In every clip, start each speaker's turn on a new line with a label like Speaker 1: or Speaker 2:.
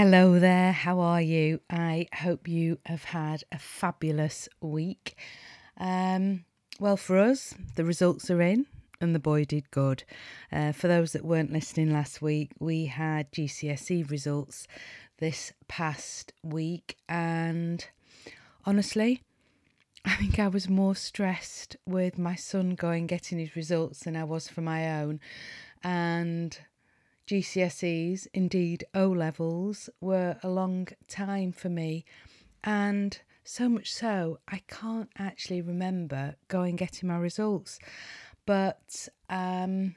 Speaker 1: Hello there, how are you? I hope you have had a fabulous week. Um, well, for us, the results are in and the boy did good. Uh, for those that weren't listening last week, we had GCSE results this past week, and honestly, I think I was more stressed with my son going getting his results than I was for my own. And GCSEs, indeed O levels, were a long time for me. And so much so, I can't actually remember going getting my results. But um,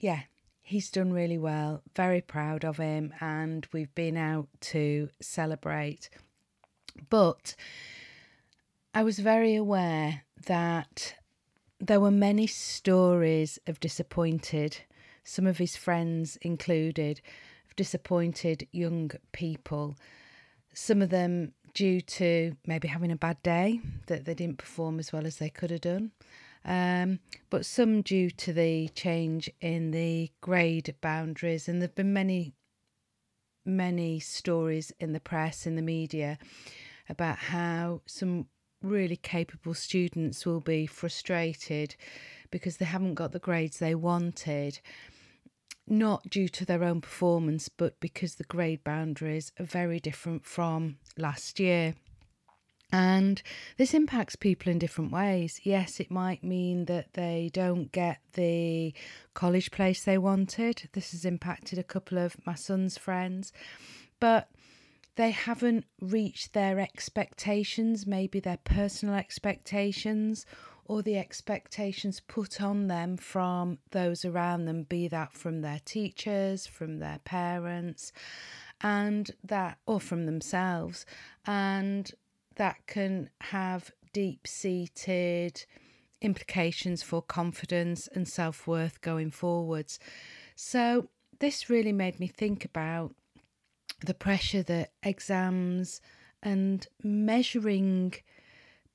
Speaker 1: yeah, he's done really well. Very proud of him. And we've been out to celebrate. But I was very aware that there were many stories of disappointed some of his friends included, disappointed young people. Some of them due to maybe having a bad day, that they didn't perform as well as they could have done. Um, but some due to the change in the grade boundaries, and there have been many, many stories in the press, in the media, about how some really capable students will be frustrated because they haven't got the grades they wanted not due to their own performance, but because the grade boundaries are very different from last year. And this impacts people in different ways. Yes, it might mean that they don't get the college place they wanted. This has impacted a couple of my son's friends, but they haven't reached their expectations, maybe their personal expectations, or the expectations put on them from those around them, be that from their teachers, from their parents, and that, or from themselves. And that can have deep seated implications for confidence and self worth going forwards. So, this really made me think about the pressure that exams and measuring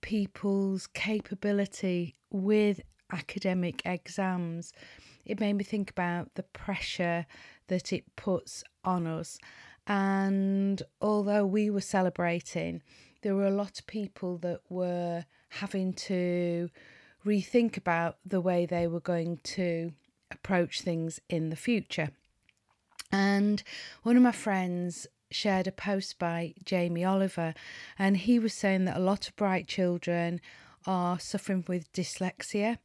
Speaker 1: people's capability with academic exams. It made me think about the pressure that it puts on us. And although we were celebrating, there were a lot of people that were having to rethink about the way they were going to approach things in the future. And one of my friends shared a post by Jamie Oliver, and he was saying that a lot of bright children are suffering with dyslexia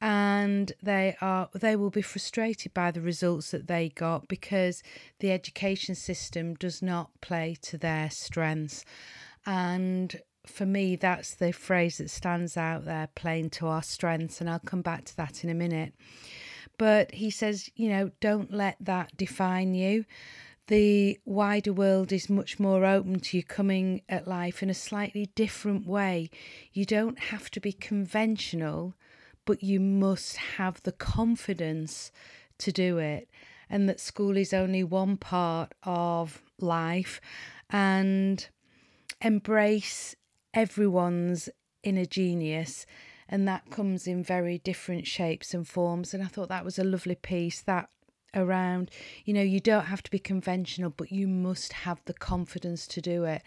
Speaker 1: and they are they will be frustrated by the results that they got because the education system does not play to their strengths. And for me that's the phrase that stands out there playing to our strengths and I'll come back to that in a minute. But he says you know don't let that define you the wider world is much more open to you coming at life in a slightly different way. You don't have to be conventional, but you must have the confidence to do it. And that school is only one part of life and embrace everyone's inner genius and that comes in very different shapes and forms and i thought that was a lovely piece that around you know you don't have to be conventional but you must have the confidence to do it.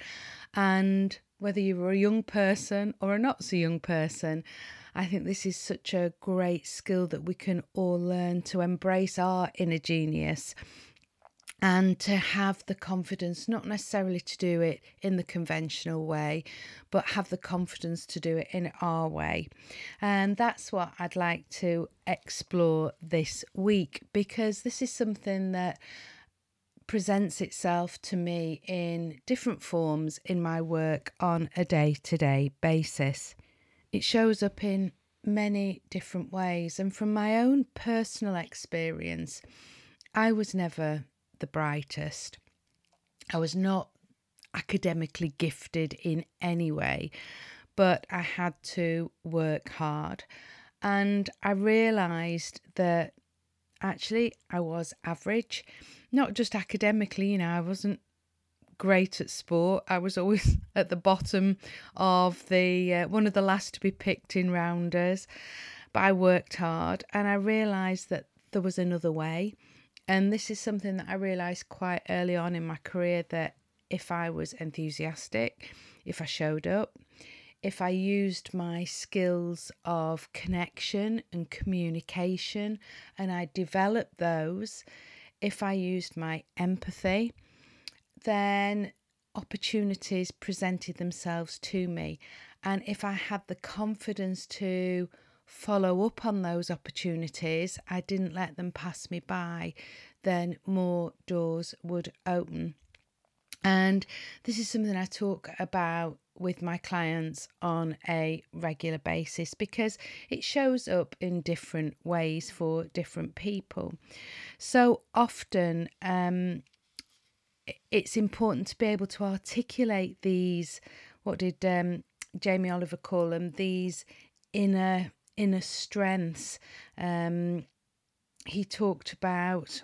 Speaker 1: And whether you're a young person or a not so young person i think this is such a great skill that we can all learn to embrace our inner genius and to have the confidence, not necessarily to do it in the conventional way, but have the confidence to do it in our way. And that's what I'd like to explore this week because this is something that presents itself to me in different forms in my work on a day to day basis. It shows up in many different ways, and from my own personal experience, I was never the brightest. I was not academically gifted in any way, but I had to work hard. And I realised that actually I was average, not just academically, you know, I wasn't great at sport. I was always at the bottom of the uh, one of the last to be picked in rounders, but I worked hard and I realised that there was another way. And this is something that I realised quite early on in my career that if I was enthusiastic, if I showed up, if I used my skills of connection and communication and I developed those, if I used my empathy, then opportunities presented themselves to me. And if I had the confidence to follow up on those opportunities, I didn't let them pass me by, then more doors would open. And this is something I talk about with my clients on a regular basis because it shows up in different ways for different people. So often, um, it's important to be able to articulate these. What did um, Jamie Oliver call them? These inner inner strengths. Um, he talked about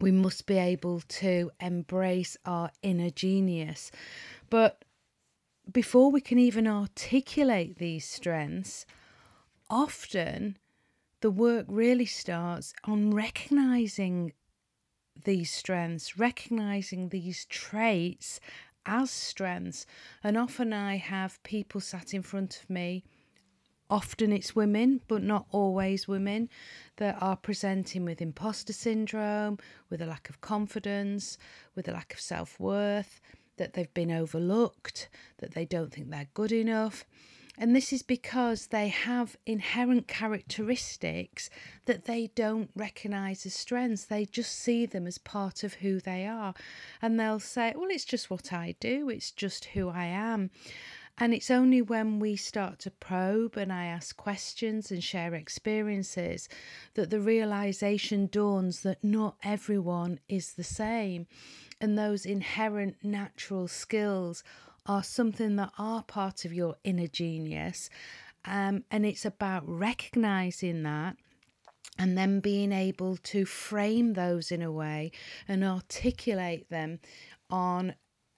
Speaker 1: we must be able to embrace our inner genius, but before we can even articulate these strengths, often the work really starts on recognizing these strengths, recognizing these traits as strengths. And often I have people sat in front of me, often it's women, but not always women, that are presenting with imposter syndrome, with a lack of confidence, with a lack of self worth, that they've been overlooked, that they don't think they're good enough. And this is because they have inherent characteristics that they don't recognize as strengths. They just see them as part of who they are. And they'll say, Well, it's just what I do, it's just who I am. And it's only when we start to probe and I ask questions and share experiences that the realization dawns that not everyone is the same. And those inherent natural skills are something that are part of your inner genius. Um, and it's about recognizing that and then being able to frame those in a way and articulate them on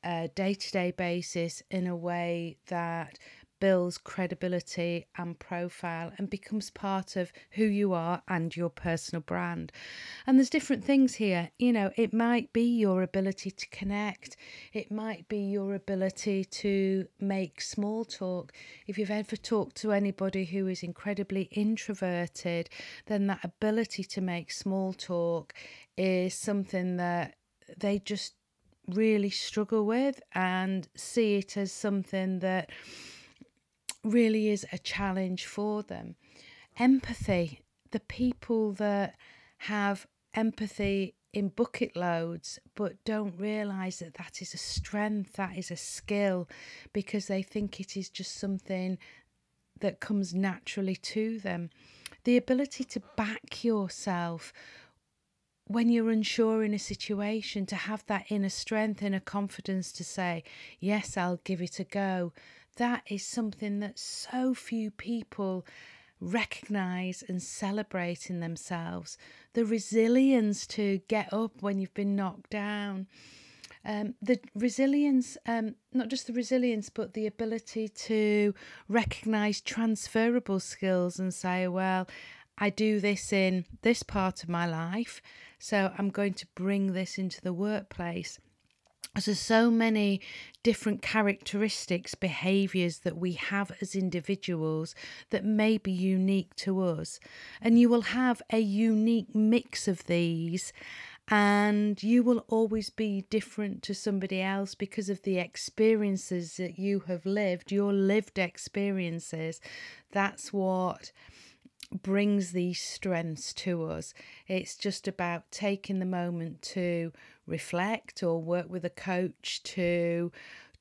Speaker 1: a day to day basis in a way that builds credibility and profile and becomes part of who you are and your personal brand. And there's different things here. You know, it might be your ability to connect, it might be your ability to make small talk. If you've ever talked to anybody who is incredibly introverted, then that ability to make small talk is something that they just really struggle with and see it as something that really is a challenge for them. Empathy, the people that have empathy in bucket loads but don't realize that that is a strength, that is a skill, because they think it is just something that comes naturally to them. The ability to back yourself when you're unsure in a situation, to have that inner strength, inner confidence to say, Yes, I'll give it a go that is something that so few people recognize and celebrate in themselves. The resilience to get up when you've been knocked down. Um, the resilience, um, not just the resilience, but the ability to recognize transferable skills and say, well, I do this in this part of my life, so I'm going to bring this into the workplace. There's so many different characteristics, behaviors that we have as individuals that may be unique to us. And you will have a unique mix of these, and you will always be different to somebody else because of the experiences that you have lived, your lived experiences. That's what brings these strengths to us. It's just about taking the moment to reflect or work with a coach to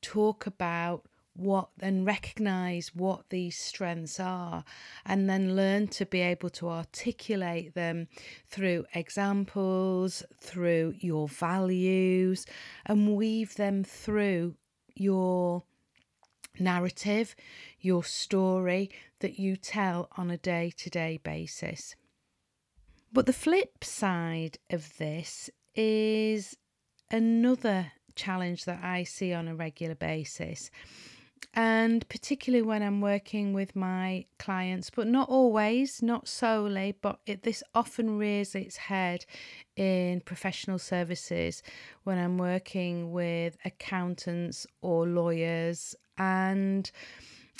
Speaker 1: talk about what and recognize what these strengths are and then learn to be able to articulate them through examples through your values and weave them through your narrative your story that you tell on a day-to-day basis. But the flip side of this is another challenge that I see on a regular basis. And particularly when I'm working with my clients, but not always, not solely, but it, this often rears its head in professional services when I'm working with accountants or lawyers, and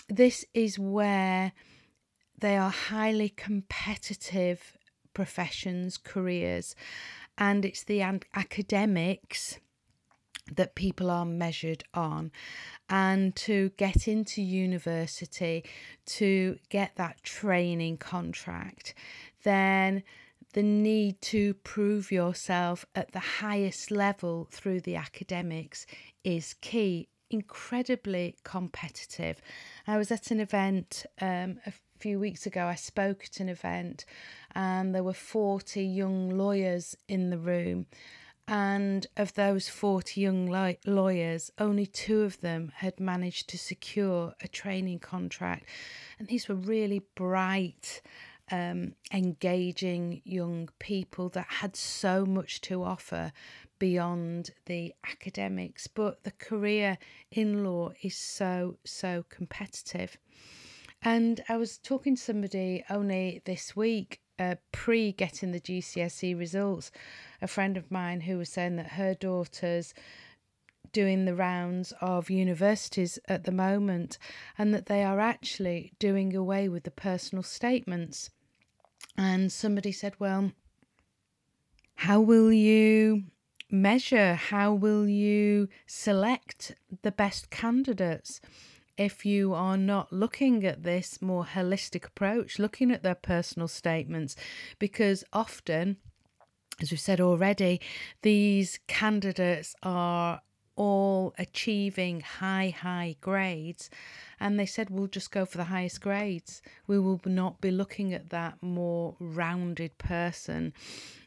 Speaker 1: this is where they are highly competitive professions, careers, and it's the academics that people are measured on. And to get into university to get that training contract then the need to prove yourself at the highest level through the academics is key incredibly competitive. I was at an event um, a few weeks ago. I spoke at an event and there were 40 young lawyers in the room. And of those 40 young lawyers, only two of them had managed to secure a training contract. And these were really bright, um, engaging young people that had so much to offer beyond the academics. But the career in law is so, so competitive. And I was talking to somebody only this week uh, pre getting the GCSE results, a friend of mine who was saying that her daughter's doing the rounds of universities at the moment and that they are actually doing away with the personal statements. And somebody said, Well, how will you measure? How will you select the best candidates? if you are not looking at this more holistic approach, looking at their personal statements, because often, as we've said already, these candidates are all achieving high, high grades. And they said, we'll just go for the highest grades. We will not be looking at that more rounded person.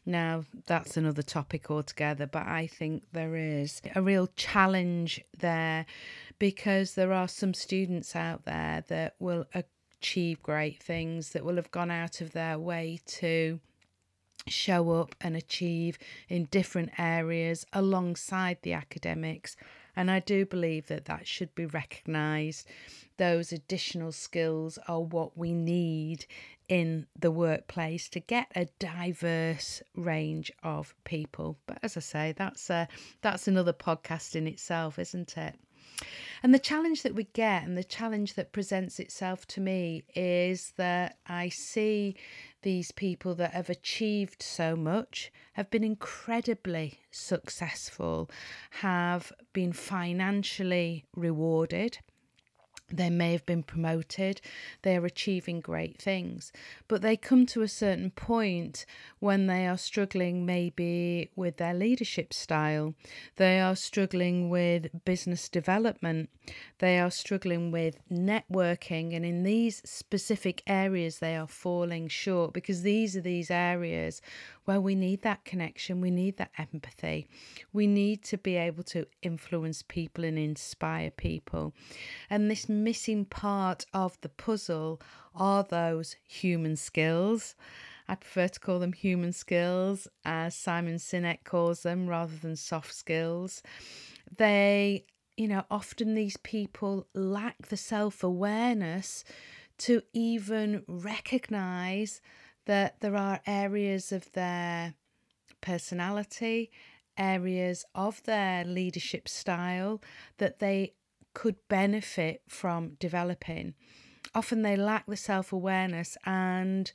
Speaker 1: Now, that's another topic altogether, but I think there is a real challenge there because there are some students out there that will achieve great things, that will have gone out of their way to show up and achieve in different areas alongside the academics. And I do believe that that should be recognised. Those additional skills are what we need in the workplace to get a diverse range of people. But as I say, that's a, that's another podcast in itself, isn't it? And the challenge that we get and the challenge that presents itself to me is that I see these people that have achieved so much, have been incredibly successful, have been financially rewarded, they may have been promoted, they are achieving great things, but they come to a certain point when they are struggling maybe with their leadership style, they are struggling with business development, they are struggling with networking, and in these specific areas, they are falling short because these are these areas where we need that connection, we need that empathy, we need to be able to influence people and inspire people. And this missing part of the puzzle are those human skills. I prefer to call them human skills, as Simon Sinek calls them, rather than soft skills. They, you know, often these people lack the self awareness to even recognize that there are areas of their personality, areas of their leadership style that they could benefit from developing. Often they lack the self awareness and,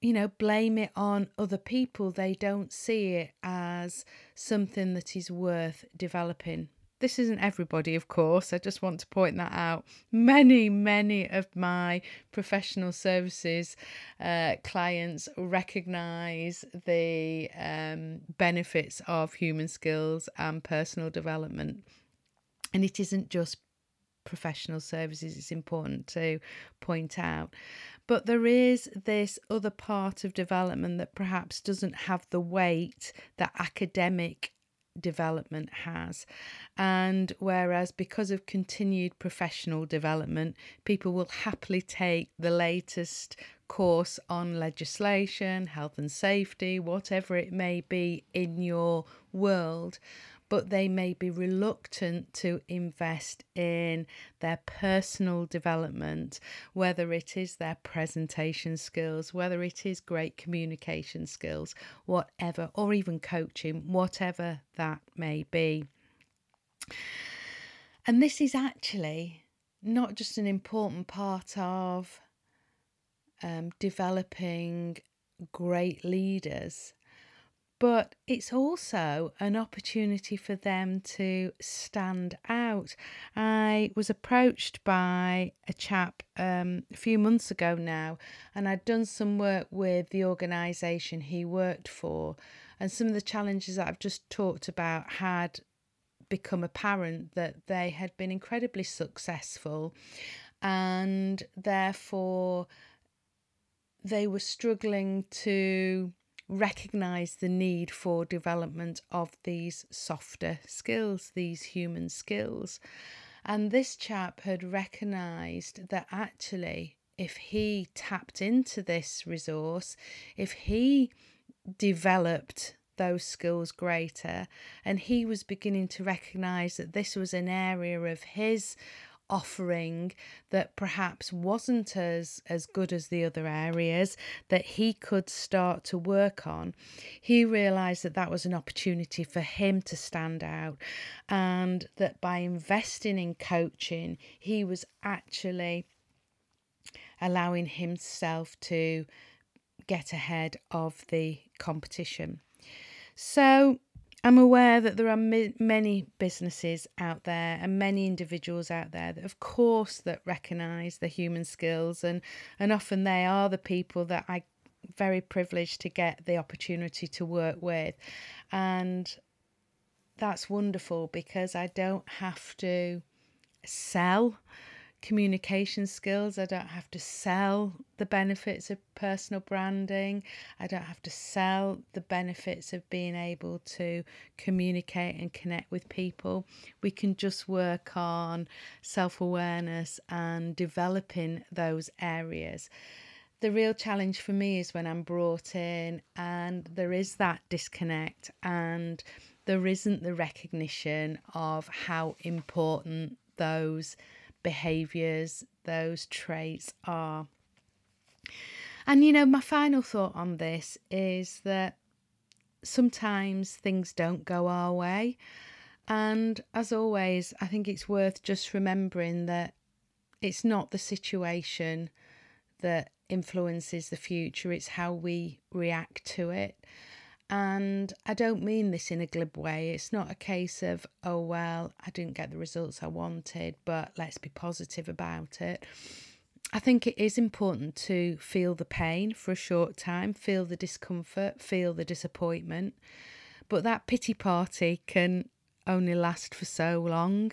Speaker 1: you know, blame it on other people. They don't see it as something that is worth developing. This isn't everybody, of course. I just want to point that out. Many, many of my professional services uh, clients recognize the um, benefits of human skills and personal development. And it isn't just professional services, it's important to point out. But there is this other part of development that perhaps doesn't have the weight that academic development has. And whereas because of continued professional development, people will happily take the latest course on legislation, health and safety, whatever it may be in your world but they may be reluctant to invest in their personal development, whether it is their presentation skills, whether it is great communication skills, whatever, or even coaching, whatever that may be. And this is actually not just an important part of um, developing great leaders, but it's also an opportunity for them to stand out. I was approached by a chap um, a few months ago now, and I'd done some work with the organisation he worked for, and some of the challenges that I've just talked about had become apparent that they had been incredibly successful and therefore they were struggling to recognize the need for development of these softer skills, these human skills. And this chap had recognized that actually, if he tapped into this resource, if he developed those skills greater, and he was beginning to recognize that this was an area of his offering that perhaps wasn't as as good as the other areas that he could start to work on. He realized that that was an opportunity for him to stand out and that by investing in coaching he was actually allowing himself to get ahead of the competition. So I'm aware that there are many businesses out there and many individuals out there that, of course, that recognise the human skills, and and often they are the people that I very privileged to get the opportunity to work with, and that's wonderful because I don't have to sell communication skills. I don't have to sell the benefits of personal branding. I don't have to sell the benefits of being able to communicate and connect with people. We can just work on self awareness and developing those areas. The real challenge for me is when I'm brought in and there is that disconnect and there isn't the recognition of how important those behaviors, those traits are. And you know, my final thought on this is that sometimes things don't go our way. And as always, I think it's worth just remembering that it's not the situation that influences the future, it's how we react to it. And I don't mean this in a glib way. It's not a case of, oh, well, I didn't get the results I wanted, but let's be positive about it. I think it is important to feel the pain for a short time, feel the discomfort, feel the disappointment. But that pity party can only last for so long.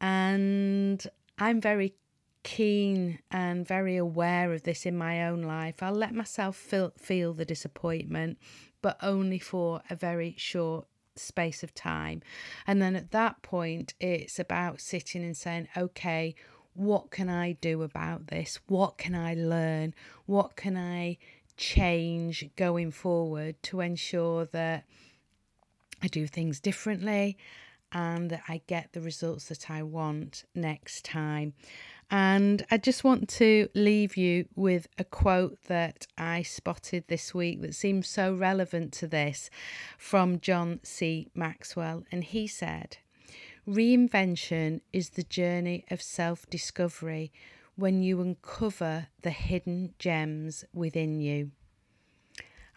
Speaker 1: And I'm very keen and very aware of this in my own life. I'll let myself feel, feel the disappointment but only for a very short space of time. And then at that point, it's about sitting and saying, okay, what can I do about this? What can I learn? What can I change going forward to ensure that I do things differently and that I get the results that I want next time? And I just want to leave you with a quote that I spotted this week that seems so relevant to this from John C. Maxwell. And he said, Reinvention is the journey of self discovery when you uncover the hidden gems within you.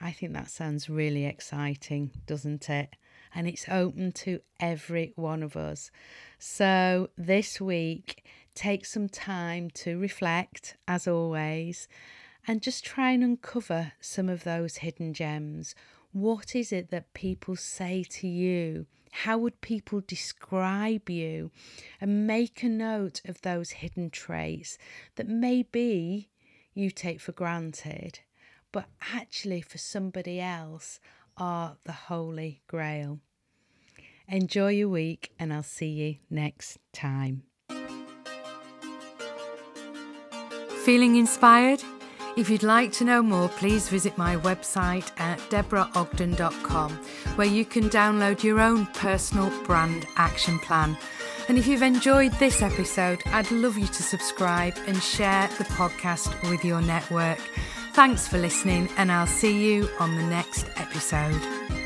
Speaker 1: I think that sounds really exciting, doesn't it? And it's open to every one of us. So this week, Take some time to reflect, as always, and just try and uncover some of those hidden gems. What is it that people say to you How would people describe you? And make a note of those hidden traits that maybe you take for granted, but actually for somebody else are the holy grail. Enjoy your week, and I'll see you next time. Feeling inspired? If you'd like to know more, please visit my website at deborahogden.com, where you can download your own personal brand action plan. And if you've enjoyed this episode, I'd love you to subscribe and share the podcast with your network. Thanks for listening, and I'll see you on the next episode.